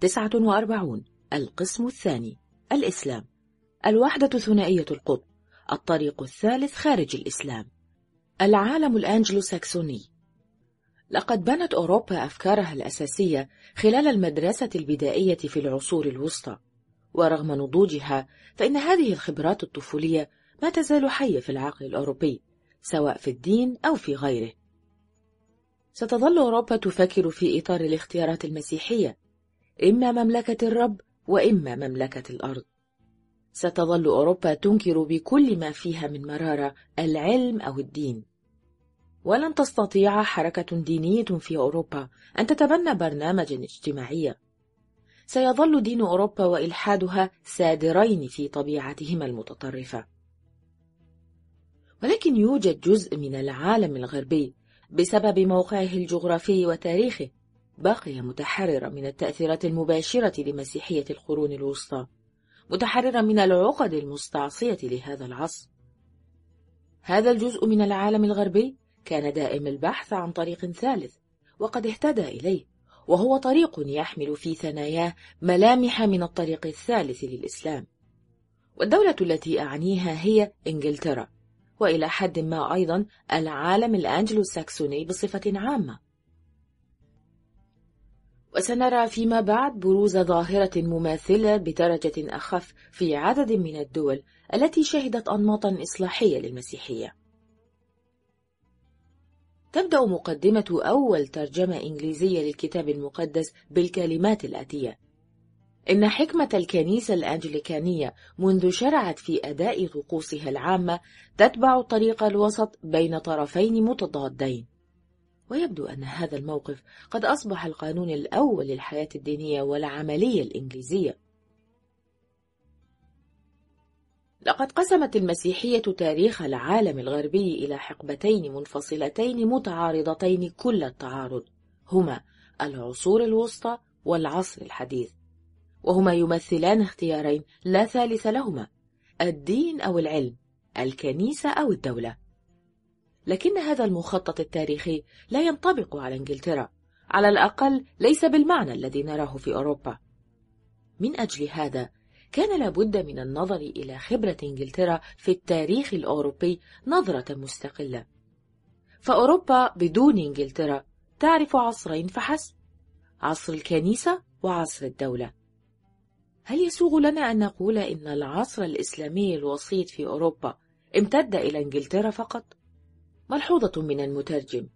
49 القسم الثاني الإسلام. الوحدة ثنائية القطب الطريق الثالث خارج الإسلام. العالم الأنجلو ساكسوني لقد بنت أوروبا أفكارها الأساسية خلال المدرسة البدائية في العصور الوسطى. ورغم نضوجها فإن هذه الخبرات الطفولية ما تزال حية في العقل الأوروبي سواء في الدين أو في غيره. ستظل أوروبا تفكر في إطار الاختيارات المسيحية إما مملكة الرب وإما مملكة الأرض. ستظل أوروبا تنكر بكل ما فيها من مرارة العلم أو الدين. ولن تستطيع حركة دينية في أوروبا أن تتبنى برنامجا اجتماعيا سيظل دين أوروبا وإلحادها سادرين في طبيعتهما المتطرفة. ولكن يوجد جزء من العالم الغربي بسبب موقعه الجغرافي وتاريخه بقي متحررا من التأثيرات المباشرة لمسيحية القرون الوسطى متحررا من العقد المستعصية لهذا العصر. هذا الجزء من العالم الغربي كان دائم البحث عن طريق ثالث وقد اهتدى إليه وهو طريق يحمل في ثناياه ملامح من الطريق الثالث للإسلام. والدولة التي أعنيها هي إنجلترا وإلى حد ما أيضا العالم الأنجلو ساكسوني بصفة عامة. وسنرى فيما بعد بروز ظاهرة مماثلة بدرجة أخف في عدد من الدول التي شهدت أنماطا إصلاحية للمسيحية تبدأ مقدمة أول ترجمة إنجليزية للكتاب المقدس بالكلمات الآتية: إن حكمة الكنيسة الأنجليكانية منذ شرعت في أداء طقوسها العامة تتبع الطريق الوسط بين طرفين متضادين. ويبدو أن هذا الموقف قد أصبح القانون الأول للحياة الدينية والعملية الإنجليزية. لقد قسمت المسيحية تاريخ العالم الغربي إلى حقبتين منفصلتين متعارضتين كل التعارض هما العصور الوسطى والعصر الحديث وهما يمثلان اختيارين لا ثالث لهما الدين أو العلم الكنيسة أو الدولة لكن هذا المخطط التاريخي لا ينطبق على إنجلترا. على الأقل ليس بالمعنى الذي نراه في أوروبا. من أجل هذا كان لابد من النظر إلى خبرة إنجلترا في التاريخ الأوروبي نظرة مستقلة. فأوروبا بدون إنجلترا تعرف عصرين فحسب عصر الكنيسة وعصر الدولة. هل يسوغ لنا أن نقول إن العصر الإسلامي الوسيط في أوروبا امتد إلى إنجلترا فقط؟ ملحوظة من المترجم.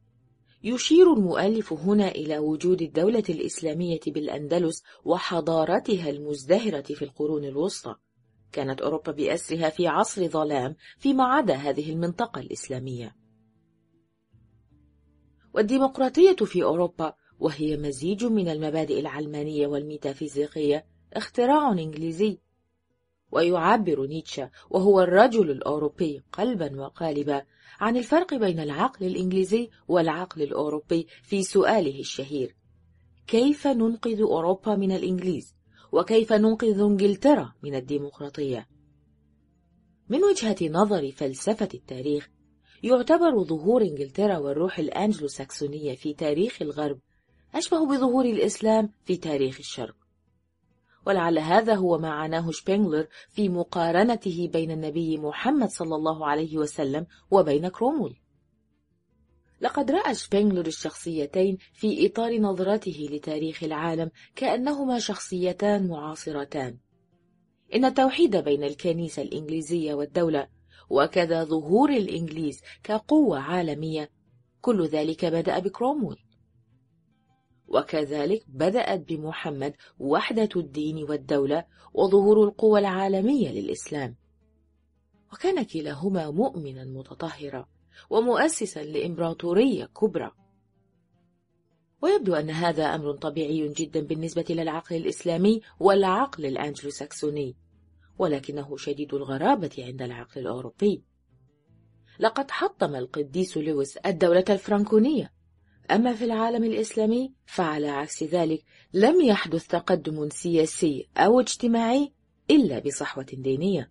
يشير المؤلف هنا إلى وجود الدولة الإسلامية بالأندلس وحضارتها المزدهرة في القرون الوسطى. كانت أوروبا بأسرها في عصر ظلام فيما عدا هذه المنطقة الإسلامية. والديمقراطية في أوروبا وهي مزيج من المبادئ العلمانية والميتافيزيقية اختراع إنجليزي. ويعبر نيتشه وهو الرجل الأوروبي قلبا وقالبا عن الفرق بين العقل الإنجليزي والعقل الأوروبي في سؤاله الشهير كيف ننقذ أوروبا من الإنجليز؟ وكيف ننقذ إنجلترا من الديمقراطية؟ من وجهة نظر فلسفة التاريخ يعتبر ظهور إنجلترا والروح الأنجلو ساكسونية في تاريخ الغرب أشبه بظهور الإسلام في تاريخ الشرق ولعل هذا هو ما عناه شبينغلر في مقارنته بين النبي محمد صلى الله عليه وسلم وبين كرومول. لقد رأى شبينغلر الشخصيتين في إطار نظرته لتاريخ العالم كأنهما شخصيتان معاصرتان. إن التوحيد بين الكنيسة الإنجليزية والدولة وكذا ظهور الإنجليز كقوة عالمية كل ذلك بدأ بكرومول. وكذلك بدأت بمحمد وحدة الدين والدولة وظهور القوى العالمية للإسلام. وكان كلاهما مؤمنا متطهرا ومؤسسا لإمبراطورية كبرى. ويبدو أن هذا أمر طبيعي جدا بالنسبة للعقل الإسلامي والعقل الأنجلو ساكسوني ولكنه شديد الغرابة عند العقل الأوروبي. لقد حطم القديس لويس الدولة الفرنكونية أما في العالم الإسلامي فعلى عكس ذلك لم يحدث تقدم سياسي أو اجتماعي إلا بصحوة دينية.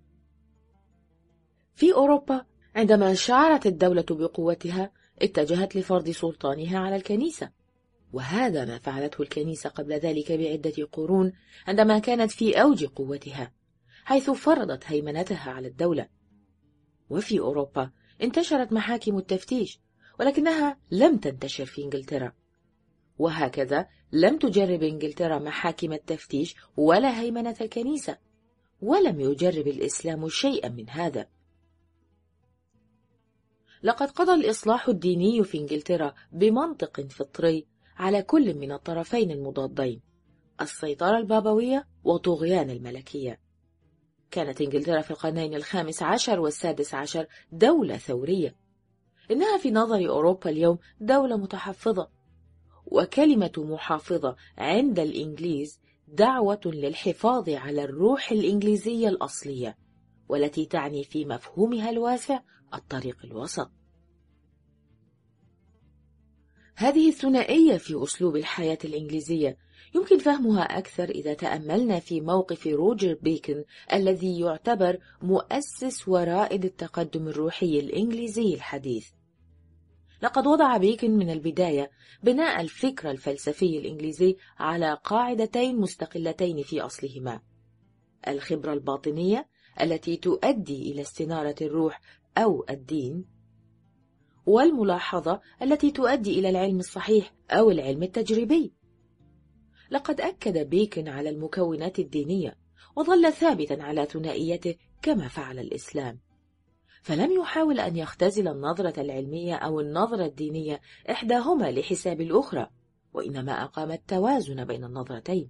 في أوروبا عندما شعرت الدولة بقوتها اتجهت لفرض سلطانها على الكنيسة، وهذا ما فعلته الكنيسة قبل ذلك بعدة قرون عندما كانت في أوج قوتها حيث فرضت هيمنتها على الدولة. وفي أوروبا انتشرت محاكم التفتيش. ولكنها لم تنتشر في إنجلترا. وهكذا لم تجرب إنجلترا محاكم التفتيش ولا هيمنة الكنيسة ولم يجرب الإسلام شيئا من هذا. لقد قضى الإصلاح الديني في إنجلترا بمنطق فطري على كل من الطرفين المضادين السيطرة البابوية وطغيان الملكية. كانت إنجلترا في القرنين الخامس عشر والسادس عشر دولة ثورية. إنها في نظر أوروبا اليوم دولة متحفظة وكلمة محافظة عند الإنجليز دعوة للحفاظ على الروح الإنجليزية الأصلية والتي تعني في مفهومها الواسع الطريق الوسط. هذه الثنائية في أسلوب الحياة الإنجليزية يمكن فهمها أكثر إذا تأملنا في موقف روجر بيكن الذي يعتبر مؤسس ورائد التقدم الروحي الإنجليزي الحديث. لقد وضع بيكن من البداية بناء الفكر الفلسفي الإنجليزي على قاعدتين مستقلتين في أصلهما. الخبرة الباطنية التي تؤدي إلى استنارة الروح أو الدين والملاحظة التي تؤدي إلى العلم الصحيح أو العلم التجريبي. لقد أكد بيكن على المكونات الدينية وظل ثابتا على ثنائيته كما فعل الإسلام. فلم يحاول أن يختزل النظرة العلمية أو النظرة الدينية إحداهما لحساب الأخرى وإنما أقام التوازن بين النظرتين.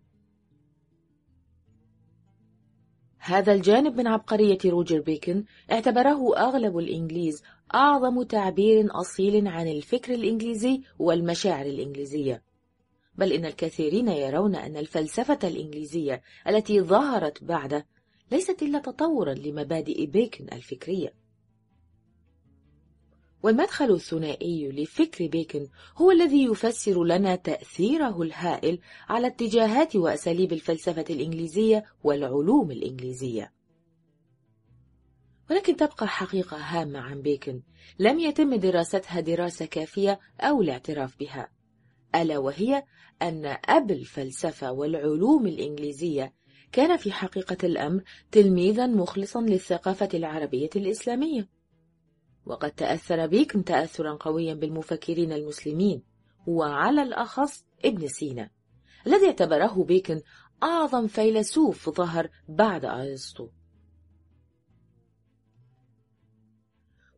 هذا الجانب من عبقرية روجر بيكن اعتبره أغلب الإنجليز أعظم تعبير أصيل عن الفكر الإنجليزي والمشاعر الإنجليزية. بل إن الكثيرين يرون أن الفلسفة الإنجليزية التي ظهرت بعده ليست إلا تطورا لمبادئ بيكن الفكرية. والمدخل الثنائي لفكر بيكن هو الذي يفسر لنا تأثيره الهائل على اتجاهات وأساليب الفلسفة الإنجليزية والعلوم الإنجليزية. ولكن تبقى حقيقة هامة عن بيكن لم يتم دراستها دراسة كافية أو الاعتراف بها ألا وهي أن أب الفلسفة والعلوم الإنجليزية كان في حقيقة الأمر تلميذا مخلصا للثقافة العربية الإسلامية. وقد تأثر بيكن تأثرا قويا بالمفكرين المسلمين وعلى الأخص ابن سينا الذي اعتبره بيكن أعظم فيلسوف ظهر بعد أرسطو.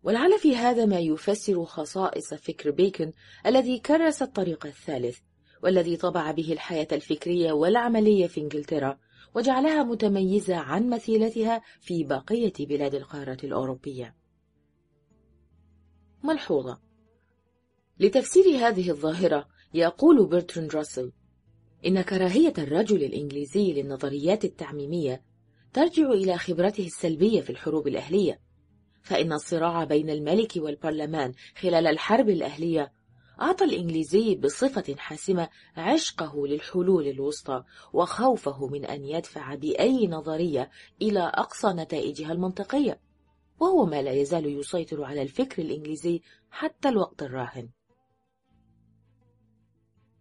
ولعل في هذا ما يفسر خصائص فكر بيكن الذي كرس الطريق الثالث والذي طبع به الحياة الفكرية والعملية في إنجلترا وجعلها متميزة عن مثيلتها في بقية بلاد القارة الأوروبية. ملحوظة. لتفسير هذه الظاهرة يقول برتراند راسل إن كراهية الرجل الإنجليزي للنظريات التعميمية ترجع إلى خبرته السلبية في الحروب الأهلية فإن الصراع بين الملك والبرلمان خلال الحرب الأهلية أعطى الإنجليزي بصفة حاسمة عشقه للحلول الوسطى وخوفه من أن يدفع بأي نظرية إلى أقصى نتائجها المنطقية. وهو ما لا يزال يسيطر على الفكر الإنجليزي حتى الوقت الراهن.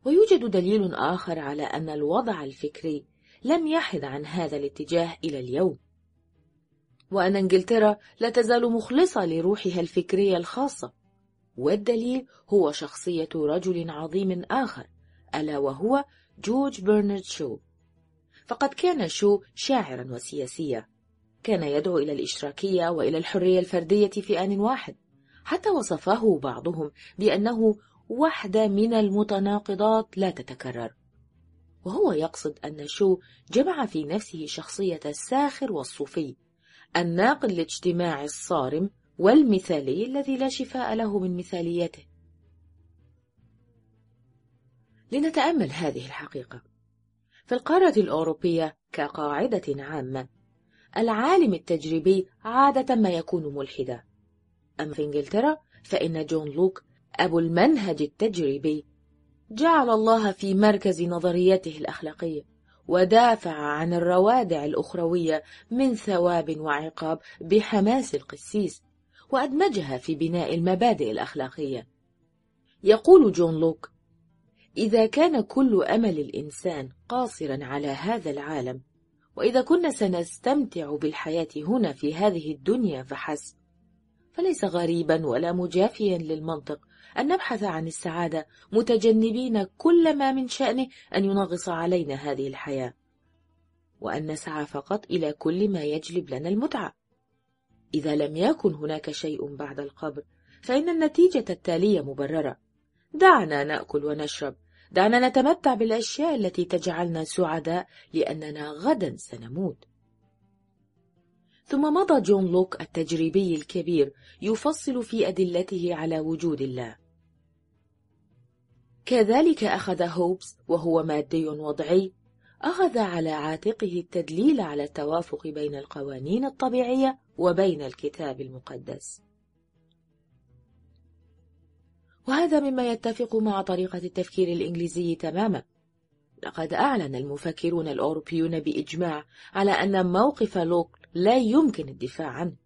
ويوجد دليل آخر على أن الوضع الفكري لم يحد عن هذا الاتجاه إلى اليوم. وأن إنجلترا لا تزال مخلصة لروحها الفكرية الخاصة. والدليل هو شخصية رجل عظيم آخر ألا وهو جورج برنارد شو. فقد كان شو شاعرا وسياسيا. كان يدعو إلى الإشراكية وإلى الحرية الفردية في آن واحد حتى وصفه بعضهم بأنه واحدة من المتناقضات لا تتكرر. وهو يقصد أن شو جمع في نفسه شخصية الساخر والصوفي الناقد الاجتماعي الصارم والمثالي الذي لا شفاء له من مثاليته. لنتأمل هذه الحقيقة. في القارة الأوروبية كقاعدة عامة العالم التجريبي عادة ما يكون ملحدا. أما في إنجلترا فإن جون لوك أبو المنهج التجريبي جعل الله في مركز نظريته الأخلاقية ودافع عن الروادع الأخروية من ثواب وعقاب بحماس القسيس وأدمجها في بناء المبادئ الأخلاقية. يقول جون لوك إذا كان كل أمل الإنسان قاصرا على هذا العالم وإذا كنا سنستمتع بالحياة هنا في هذه الدنيا فحسب. فليس غريبا ولا مجافيا للمنطق أن نبحث عن السعادة متجنبين كل ما من شأنه أن ينغص علينا هذه الحياة وأن نسعى فقط إلى كل ما يجلب لنا المتعة. إذا لم يكن هناك شيء بعد القبر فإن النتيجة التالية مبررة. دعنا نأكل ونشرب. دعنا نتمتع بالأشياء التي تجعلنا سعداء لأننا غدا سنموت. ثم مضى جون لوك التجريبي الكبير يفصل في أدلته على وجود الله. كذلك أخذ هوبس وهو مادي وضعي أخذ على عاتقه التدليل على التوافق بين القوانين الطبيعية وبين الكتاب المقدس. وهذا مما يتفق مع طريقة التفكير الإنجليزي تماما. لقد أعلن المفكرون الأوروبيون بإجماع على أن موقف لوك لا يمكن الدفاع عنه.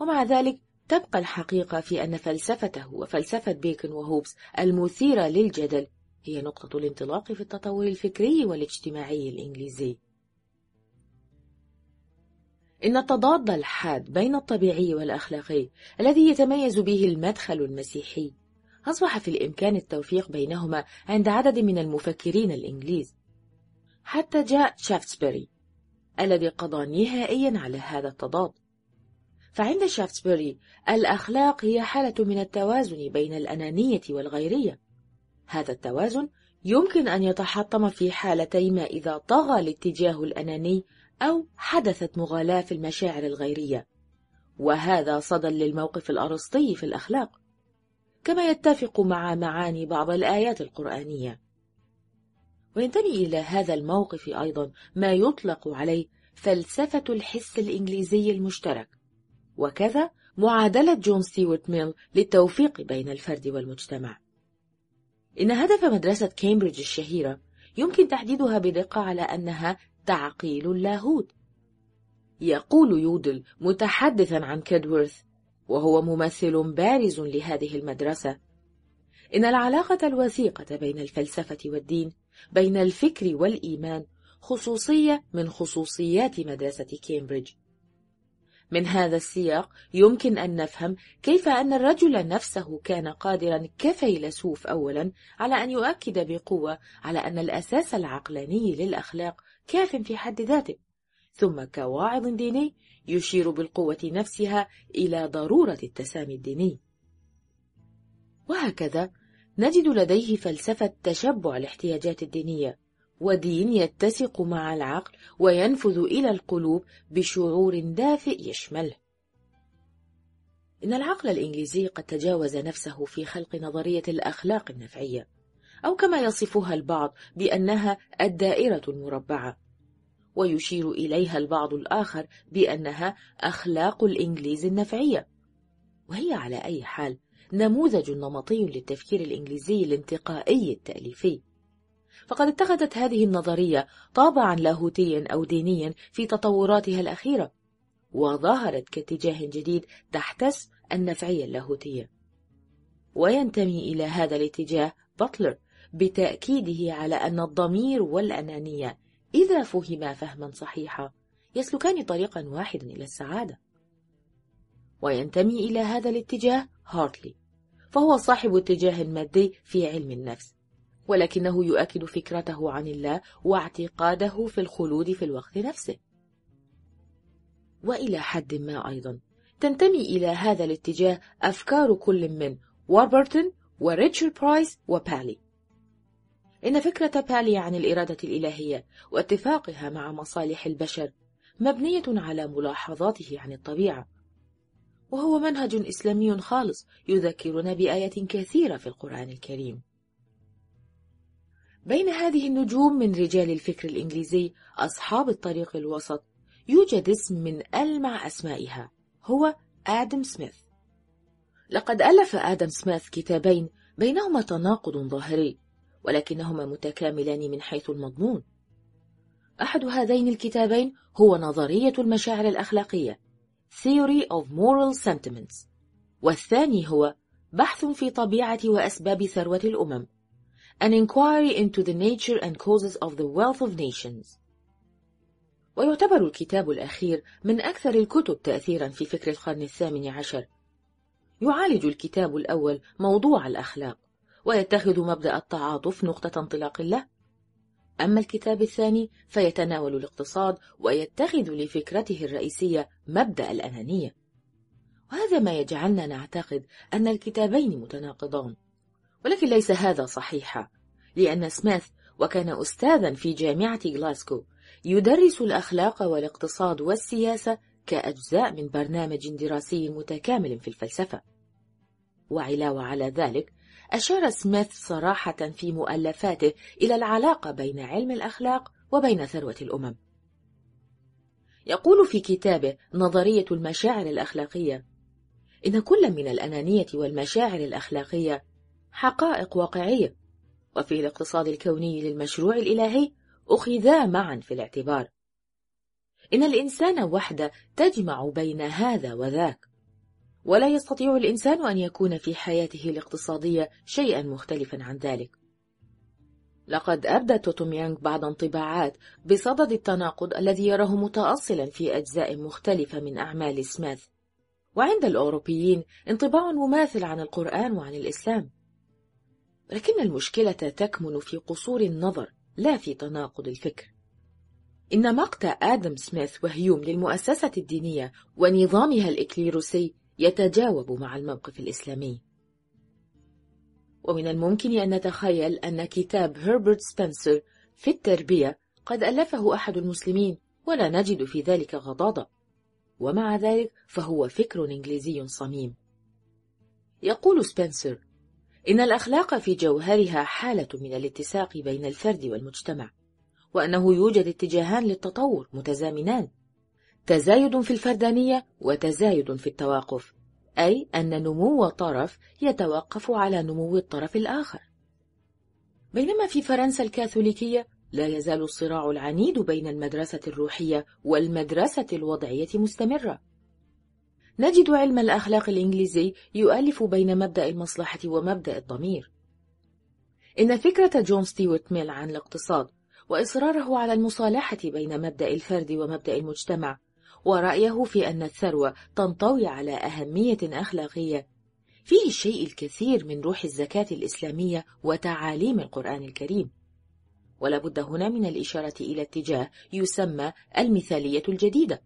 ومع ذلك تبقى الحقيقة في أن فلسفته وفلسفة بيكن وهوبس المثيرة للجدل هي نقطة الانطلاق في التطور الفكري والاجتماعي الإنجليزي. إن التضاد الحاد بين الطبيعي والأخلاقي الذي يتميز به المدخل المسيحي أصبح في الإمكان التوفيق بينهما عند عدد من المفكرين الإنجليز حتى جاء شافتسبري الذي قضى نهائيا على هذا التضاد. فعند شافتسبري الأخلاق هي حالة من التوازن بين الأنانية والغيرية. هذا التوازن يمكن أن يتحطم في حالتي ما إذا طغى الاتجاه الأناني أو حدثت مغالاة في المشاعر الغيرية. وهذا صدى للموقف الأرسطي في الأخلاق. كما يتفق مع معاني بعض الآيات القرآنية. وينتمي إلى هذا الموقف أيضا ما يطلق عليه فلسفة الحس الإنجليزي المشترك. وكذا معادلة جون ستيوارت ميل للتوفيق بين الفرد والمجتمع. إن هدف مدرسة كامبريدج الشهيرة يمكن تحديدها بدقة على أنها تعقيل اللاهوت. يقول يودل متحدثا عن كيدورث وهو ممثل بارز لهذه المدرسة. إن العلاقة الوثيقة بين الفلسفة والدين بين الفكر والإيمان خصوصية من خصوصيات مدرسة كامبريدج. من هذا السياق يمكن أن نفهم كيف أن الرجل نفسه كان قادرا كفيلسوف أولا على أن يؤكد بقوة على أن الأساس العقلاني للأخلاق كاف في حد ذاته. ثم كواعظ ديني يشير بالقوة نفسها إلى ضرورة التسامي الديني. وهكذا نجد لديه فلسفة تشبع الاحتياجات الدينية ودين يتسق مع العقل وينفذ إلى القلوب بشعور دافئ يشمله. إن العقل الإنجليزي قد تجاوز نفسه في خلق نظرية الأخلاق النفعية أو كما يصفها البعض بأنها الدائرة المربعة. ويشير إليها البعض الآخر بأنها أخلاق الإنجليز النفعية. وهي على أي حال نموذج نمطي للتفكير الإنجليزي الانتقائي التأليفي. فقد اتخذت هذه النظرية طابعا لاهوتيا أو دينيا في تطوراتها الأخيرة وظهرت كاتجاه جديد تحتس النفعية اللاهوتية. وينتمي إلى هذا الاتجاه بطلر بتأكيده على أن الضمير والأنانية إذا فهما فهما صحيحا يسلكان طريقا واحدا إلى السعادة. وينتمي إلى هذا الاتجاه هارتلي فهو صاحب اتجاه مادي في علم النفس ولكنه يؤكد فكرته عن الله واعتقاده في الخلود في الوقت نفسه. وإلى حد ما أيضا تنتمي إلى هذا الاتجاه أفكار كل من واربرتون وريتشارد برايس وبالي. إن فكرة بالي عن الإرادة الإلهية واتفاقها مع مصالح البشر مبنية على ملاحظاته عن الطبيعة. وهو منهج إسلامي خالص يذكرنا بآيات كثيرة في القرآن الكريم. بين هذه النجوم من رجال الفكر الإنجليزي أصحاب الطريق الوسط يوجد اسم من ألمع أسمائها هو آدم سميث. لقد ألف آدم سميث كتابين بينهما تناقض ظاهري ولكنهما متكاملان من حيث المضمون. أحد هذين الكتابين هو نظرية المشاعر الأخلاقية Theory of Moral Sentiments والثاني هو بحث في طبيعة وأسباب ثروة الأمم An Inquiry into the Nature and Causes of the Wealth of Nations. ويعتبر الكتاب الأخير من أكثر الكتب تأثيرا في فكر القرن الثامن عشر. يعالج الكتاب الأول موضوع الأخلاق. ويتخذ مبدأ التعاطف نقطة انطلاق له. أما الكتاب الثاني فيتناول الاقتصاد ويتخذ لفكرته الرئيسية مبدأ الأنانية. وهذا ما يجعلنا نعتقد أن الكتابين متناقضان. ولكن ليس هذا صحيحا لأن سميث وكان أستاذا في جامعة غلاسكو يدرس الأخلاق والاقتصاد والسياسة كأجزاء من برنامج دراسي متكامل في الفلسفة. وعلاوة على ذلك أشار سميث صراحة في مؤلفاته إلى العلاقة بين علم الأخلاق وبين ثروة الأمم. يقول في كتابه نظرية المشاعر الأخلاقية إن كل من الأنانية والمشاعر الأخلاقية حقائق واقعية وفي الاقتصاد الكوني للمشروع الإلهي أخذا معا في الاعتبار. إن الإنسان وحده تجمع بين هذا وذاك ولا يستطيع الإنسان أن يكون في حياته الاقتصادية شيئا مختلفا عن ذلك. لقد أبدى توتوم يانغ بعض انطباعات بصدد التناقض الذي يراه متأصلا في أجزاء مختلفة من أعمال سميث وعند الأوروبيين انطباع مماثل عن القرآن وعن الإسلام. لكن المشكلة تكمن في قصور النظر لا في تناقض الفكر. إن مقت آدم سميث وهيوم للمؤسسة الدينية ونظامها الإكليروسي يتجاوب مع الموقف الإسلامي. ومن الممكن أن نتخيل أن كتاب هربرت سبنسر في التربية قد ألفه أحد المسلمين ولا نجد في ذلك غضاضة. ومع ذلك فهو فكر إنجليزي صميم. يقول سبنسر إن الأخلاق في جوهرها حالة من الاتساق بين الفرد والمجتمع وأنه يوجد اتجاهان للتطور متزامنان. تزايد في الفردانية وتزايد في التواقف أي أن نمو طرف يتوقف على نمو الطرف الآخر. بينما في فرنسا الكاثوليكية لا يزال الصراع العنيد بين المدرسة الروحية والمدرسة الوضعية مستمرة. نجد علم الأخلاق الإنجليزي يؤلف بين مبدأ المصلحة ومبدأ الضمير. إن فكرة جون ستيوارت ميل عن الاقتصاد وإصراره على المصالحة بين مبدأ الفرد ومبدأ المجتمع ورأيه في أن الثروة تنطوي على أهمية أخلاقية. فيه الشيء الكثير من روح الزكاة الإسلامية وتعاليم القرآن الكريم. ولا بد هنا من الإشارة إلى اتجاه يسمى المثالية الجديدة.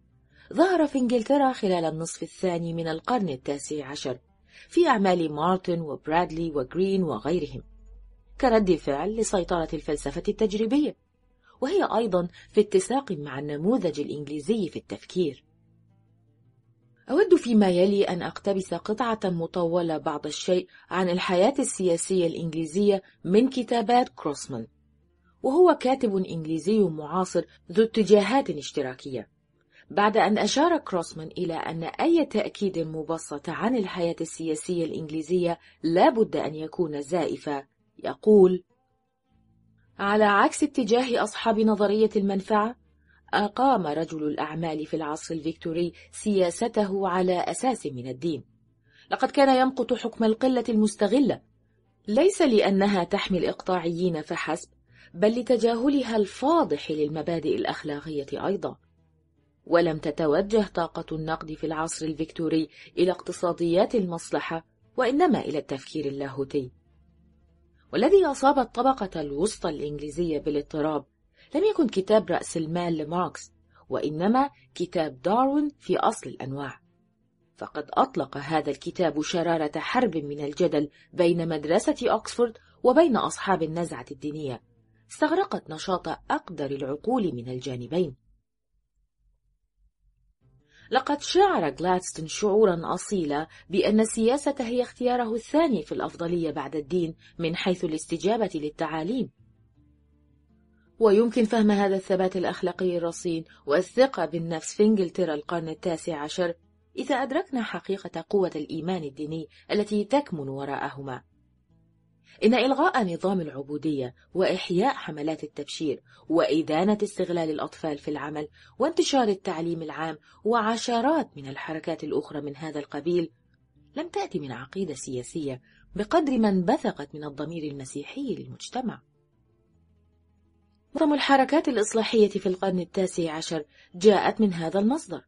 ظهر في إنجلترا خلال النصف الثاني من القرن التاسع عشر في أعمال مارتن وبرادلي وغرين وغيرهم. كرد فعل لسيطرة الفلسفة التجريبية. وهي أيضا في اتساق مع النموذج الإنجليزي في التفكير. أود فيما يلي أن أقتبس قطعة مطولة بعض الشيء عن الحياة السياسية الإنجليزية من كتابات كروسمان وهو كاتب إنجليزي معاصر ذو اتجاهات اشتراكية. بعد أن أشار كروسمان إلى أن أي تأكيد مبسط عن الحياة السياسية الإنجليزية لا بد أن يكون زائفا يقول على عكس اتجاه أصحاب نظرية المنفعة أقام رجل الأعمال في العصر الفيكتوري سياسته على أساس من الدين. لقد كان يمقت حكم القلة المستغلة. ليس لأنها تحمي الإقطاعيين فحسب بل لتجاهلها الفاضح للمبادئ الأخلاقية أيضا. ولم تتوجه طاقة النقد في العصر الفيكتوري إلى اقتصاديات المصلحة وإنما إلى التفكير اللاهوتي. والذي أصاب الطبقة الوسطى الإنجليزية بالاضطراب لم يكن كتاب رأس المال لماركس وإنما كتاب داروين في أصل الأنواع. فقد أطلق هذا الكتاب شرارة حرب من الجدل بين مدرسة أكسفورد وبين أصحاب النزعة الدينية. استغرقت نشاط أقدر العقول من الجانبين. لقد شعر جلادستون شعورا أصيلا بأن السياسة هي اختياره الثاني في الأفضلية بعد الدين من حيث الاستجابة للتعاليم. ويمكن فهم هذا الثبات الأخلاقي الرصين والثقة بالنفس في إنجلترا القرن التاسع عشر إذا أدركنا حقيقة قوة الإيمان الديني التي تكمن وراءهما. إن إلغاء نظام العبودية وإحياء حملات التبشير وإدانة استغلال الأطفال في العمل وانتشار التعليم العام وعشرات من الحركات الأخرى من هذا القبيل لم تأتي من عقيدة سياسية بقدر ما انبثقت من الضمير المسيحي للمجتمع. معظم الحركات الإصلاحية في القرن التاسع عشر جاءت من هذا المصدر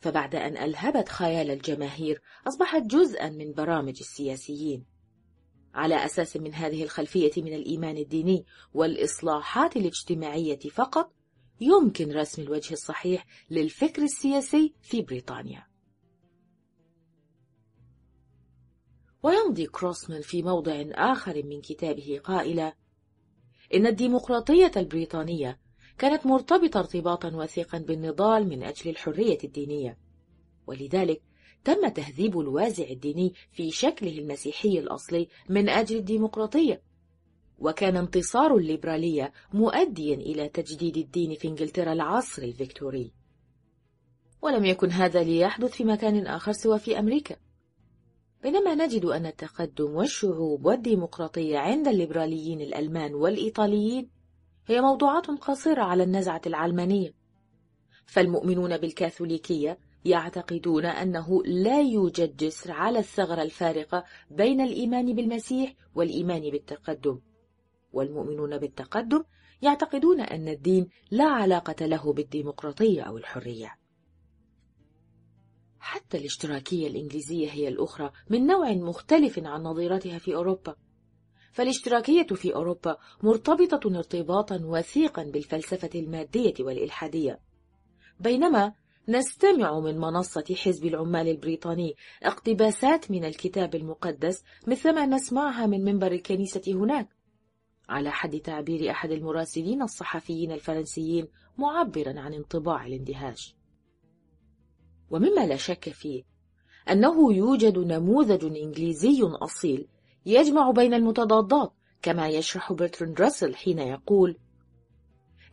فبعد أن ألهبت خيال الجماهير أصبحت جزءا من برامج السياسيين. على أساس من هذه الخلفية من الإيمان الديني والإصلاحات الاجتماعية فقط يمكن رسم الوجه الصحيح للفكر السياسي في بريطانيا. ويمضي كروسمان في موضع آخر من كتابه قائلا إن الديمقراطية البريطانية كانت مرتبطة ارتباطا وثيقا بالنضال من أجل الحرية الدينية ولذلك تم تهذيب الوازع الديني في شكله المسيحي الأصلي من أجل الديمقراطية. وكان انتصار الليبرالية مؤديا إلى تجديد الدين في إنجلترا العصر الفيكتوري. ولم يكن هذا ليحدث في مكان آخر سوى في أمريكا. بينما نجد أن التقدم والشعوب والديمقراطية عند الليبراليين الألمان والإيطاليين هي موضوعات قصيرة على النزعة العلمانية. فالمؤمنون بالكاثوليكية يعتقدون أنه لا يوجد جسر على الثغرة الفارقة بين الإيمان بالمسيح والإيمان بالتقدم. والمؤمنون بالتقدم يعتقدون أن الدين لا علاقة له بالديمقراطية أو الحرية. حتى الاشتراكية الإنجليزية هي الأخرى من نوع مختلف عن نظيرتها في أوروبا. فالاشتراكية في أوروبا مرتبطة ارتباطا وثيقا بالفلسفة المادية والإلحادية. بينما نستمع من منصة حزب العمال البريطاني اقتباسات من الكتاب المقدس مثلما نسمعها من منبر الكنيسة هناك. على حد تعبير أحد المراسلين الصحفيين الفرنسيين معبرا عن انطباع الاندهاش. ومما لا شك فيه أنه يوجد نموذج إنجليزي أصيل يجمع بين المتضادات كما يشرح برتراند راسل حين يقول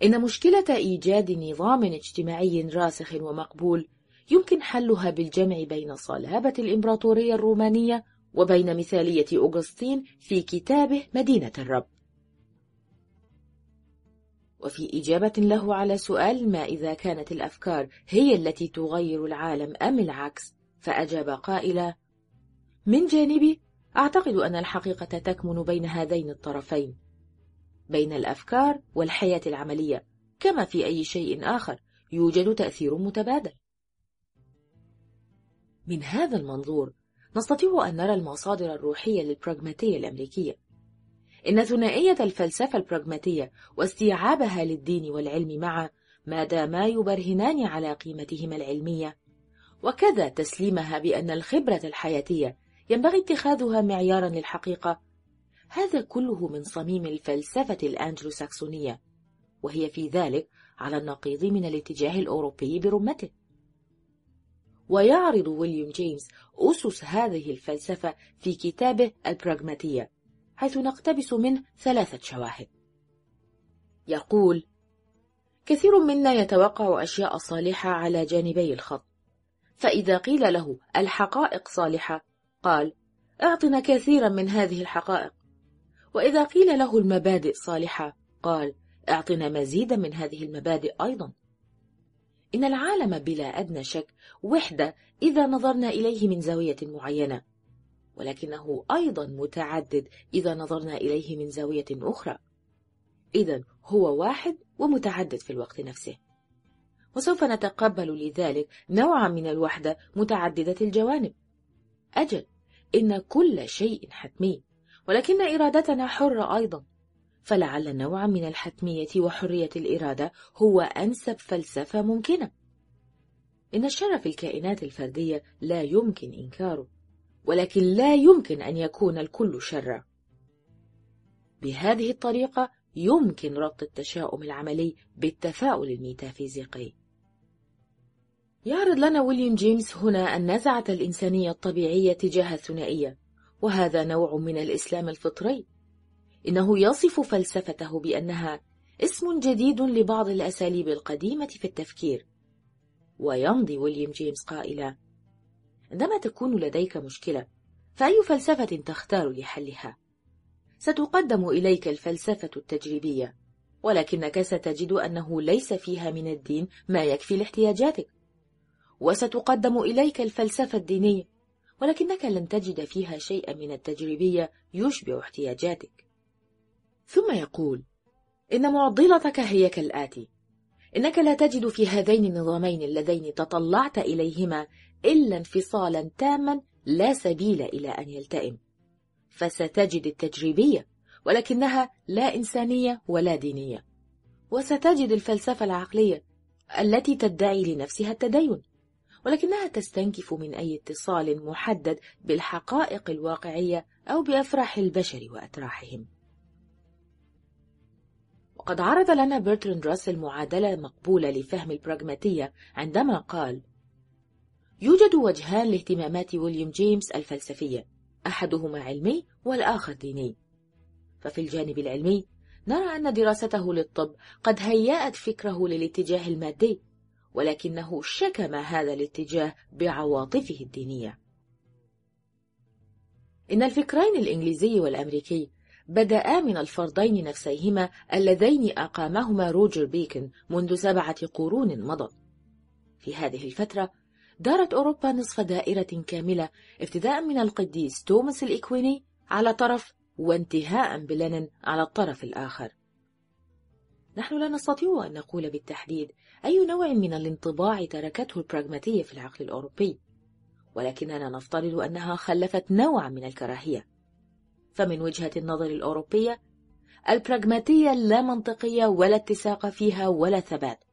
إن مشكلة إيجاد نظام اجتماعي راسخ ومقبول يمكن حلها بالجمع بين صلابة الإمبراطورية الرومانية وبين مثالية أوغسطين في كتابه مدينة الرب. وفي إجابة له على سؤال ما إذا كانت الأفكار هي التي تغير العالم أم العكس فأجاب قائلا من جانبي أعتقد أن الحقيقة تكمن بين هذين الطرفين بين الأفكار والحياة العملية كما في أي شيء آخر يوجد تأثير متبادل. من هذا المنظور نستطيع أن نرى المصادر الروحية للبراغماتية الأمريكية. إن ثنائية الفلسفة البراغماتية واستيعابها للدين والعلم معا ما داما يبرهنان على قيمتهما العلمية. وكذا تسليمها بأن الخبرة الحياتية ينبغي اتخاذها معيارا للحقيقة هذا كله من صميم الفلسفة الأنجلو ساكسونية وهي في ذلك على النقيض من الاتجاه الأوروبي برمته. ويعرض ويليام جيمس أسس هذه الفلسفة في كتابه البراغماتية حيث نقتبس منه ثلاثة شواهد. يقول كثير منا يتوقع أشياء صالحة على جانبي الخط فإذا قيل له الحقائق صالحة قال أعطنا كثيرا من هذه الحقائق. وإذا قيل له المبادئ صالحة قال أعطنا مزيدا من هذه المبادئ أيضا. إن العالم بلا أدنى شك وحدة إذا نظرنا إليه من زاوية معينة ولكنه أيضا متعدد إذا نظرنا إليه من زاوية أخرى. إذا هو واحد ومتعدد في الوقت نفسه. وسوف نتقبل لذلك نوعا من الوحدة متعددة الجوانب. أجل إن كل شيء حتمي. ولكن إرادتنا حرة أيضا. فلعل نوعا من الحتمية وحرية الإرادة هو أنسب فلسفة ممكنة. إن الشر في الكائنات الفردية لا يمكن إنكاره ولكن لا يمكن أن يكون الكل شرا. بهذه الطريقة يمكن ربط التشاؤم العملي بالتفاؤل الميتافيزيقي. يعرض لنا ويليام جيمس هنا النزعة الإنسانية الطبيعية تجاه الثنائية. وهذا نوع من الإسلام الفطري. إنه يصف فلسفته بأنها اسم جديد لبعض الأساليب القديمة في التفكير. ويمضي ويليام جيمس قائلا عندما تكون لديك مشكلة فأي فلسفة تختار لحلها؟ ستقدم إليك الفلسفة التجريبية ولكنك ستجد أنه ليس فيها من الدين ما يكفي لاحتياجاتك. وستقدم إليك الفلسفة الدينية ولكنك لن تجد فيها شيئا من التجريبية يشبع احتياجاتك. ثم يقول إن معضلتك هي كالآتي. إنك لا تجد في هذين النظامين اللذين تطلعت إليهما إلا انفصالا تاما لا سبيل إلى أن يلتئم. فستجد التجريبية ولكنها لا إنسانية ولا دينية. وستجد الفلسفة العقلية التي تدعي لنفسها التدين. ولكنها تستنكف من أي اتصال محدد بالحقائق الواقعية أو بأفراح البشر وأتراحهم. وقد عرض لنا برتراند راسل معادلة مقبولة لفهم البراغماتية عندما قال يوجد وجهان لاهتمامات ويليام جيمس الفلسفية أحدهما علمي والآخر ديني ففي الجانب العلمي نرى أن دراسته للطب قد هيأت فكره للاتجاه المادي ولكنه شكم هذا الاتجاه بعواطفه الدينية. إن الفكرين الإنجليزي والأمريكي بدأ من الفرضين نفسيهما اللذين أقامهما روجر بيكن منذ سبعة قرون مضت. في هذه الفترة دارت أوروبا نصف دائرة كاملة ابتداء من القديس توماس الإكويني على طرف وانتهاء بلينين على الطرف الآخر. نحن لا نستطيع أن نقول بالتحديد أي نوع من الانطباع تركته البراغماتية في العقل الأوروبي ولكننا نفترض أنها خلفت نوعا من الكراهية. فمن وجهة النظر الأوروبية البراغماتية لا منطقية ولا اتساق فيها ولا ثبات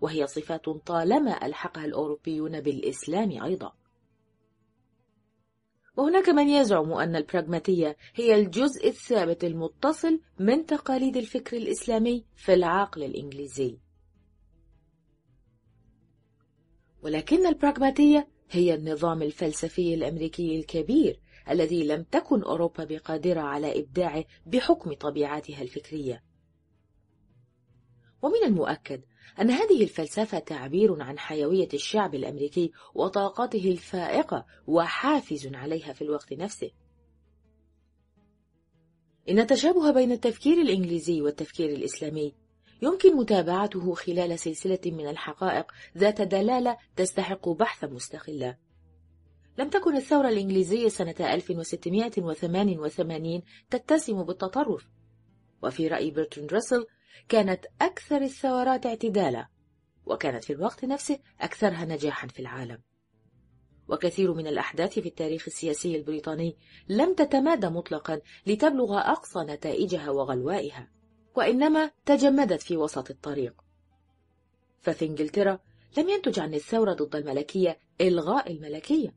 وهي صفات طالما ألحقها الأوروبيون بالإسلام أيضا. وهناك من يزعم أن البراغماتية هي الجزء الثابت المتصل من تقاليد الفكر الإسلامي في العقل الإنجليزي. ولكن البراغماتية هي النظام الفلسفي الأمريكي الكبير الذي لم تكن أوروبا بقادرة على إبداعه بحكم طبيعتها الفكرية. ومن المؤكد أن هذه الفلسفة تعبير عن حيوية الشعب الأمريكي وطاقته الفائقة وحافز عليها في الوقت نفسه. إن التشابه بين التفكير الإنجليزي والتفكير الإسلامي يمكن متابعته خلال سلسلة من الحقائق ذات دلالة تستحق بحثا مستقلا لم تكن الثورة الإنجليزية سنة 1688 تتسم بالتطرف. وفي رأي برتراند راسل كانت أكثر الثورات اعتدالا وكانت في الوقت نفسه أكثرها نجاحا في العالم. وكثير من الأحداث في التاريخ السياسي البريطاني لم تتمادى مطلقا لتبلغ أقصى نتائجها وغلوائها وإنما تجمدت في وسط الطريق. ففي إنجلترا لم ينتج عن الثورة ضد الملكية إلغاء الملكية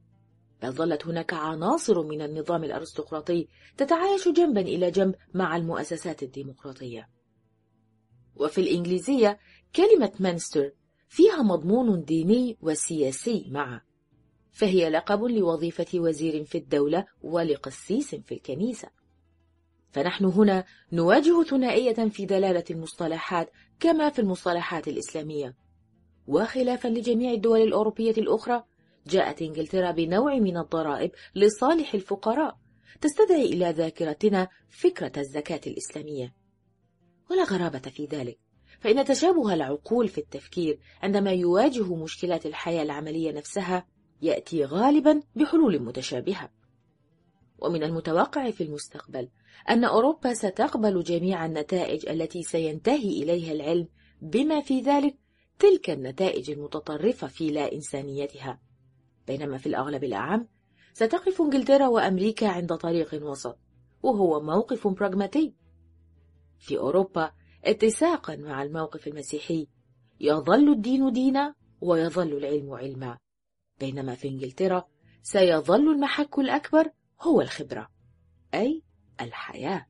بل ظلت هناك عناصر من النظام الأرستقراطي تتعايش جنبا إلى جنب مع المؤسسات الديمقراطية. وفي الإنجليزية كلمة مانستر فيها مضمون ديني وسياسي معا. فهي لقب لوظيفة وزير في الدولة ولقسيس في الكنيسة. فنحن هنا نواجه ثنائية في دلالة المصطلحات كما في المصطلحات الإسلامية. وخلافا لجميع الدول الأوروبية الأخرى جاءت إنجلترا بنوع من الضرائب لصالح الفقراء تستدعي إلى ذاكرتنا فكرة الزكاة الإسلامية. ولا غرابة في ذلك. فإن تشابه العقول في التفكير عندما يواجه مشكلات الحياة العملية نفسها يأتي غالبا بحلول متشابهة. ومن المتوقع في المستقبل أن أوروبا ستقبل جميع النتائج التي سينتهي إليها العلم بما في ذلك تلك النتائج المتطرفة في لا إنسانيتها. بينما في الأغلب الأعم ستقف إنجلترا وأمريكا عند طريق وسط وهو موقف براغماتي. في أوروبا اتساقا مع الموقف المسيحي. يظل الدين دينا ويظل العلم علما. بينما في إنجلترا سيظل المحك الأكبر هو الخبرة أي الحياة.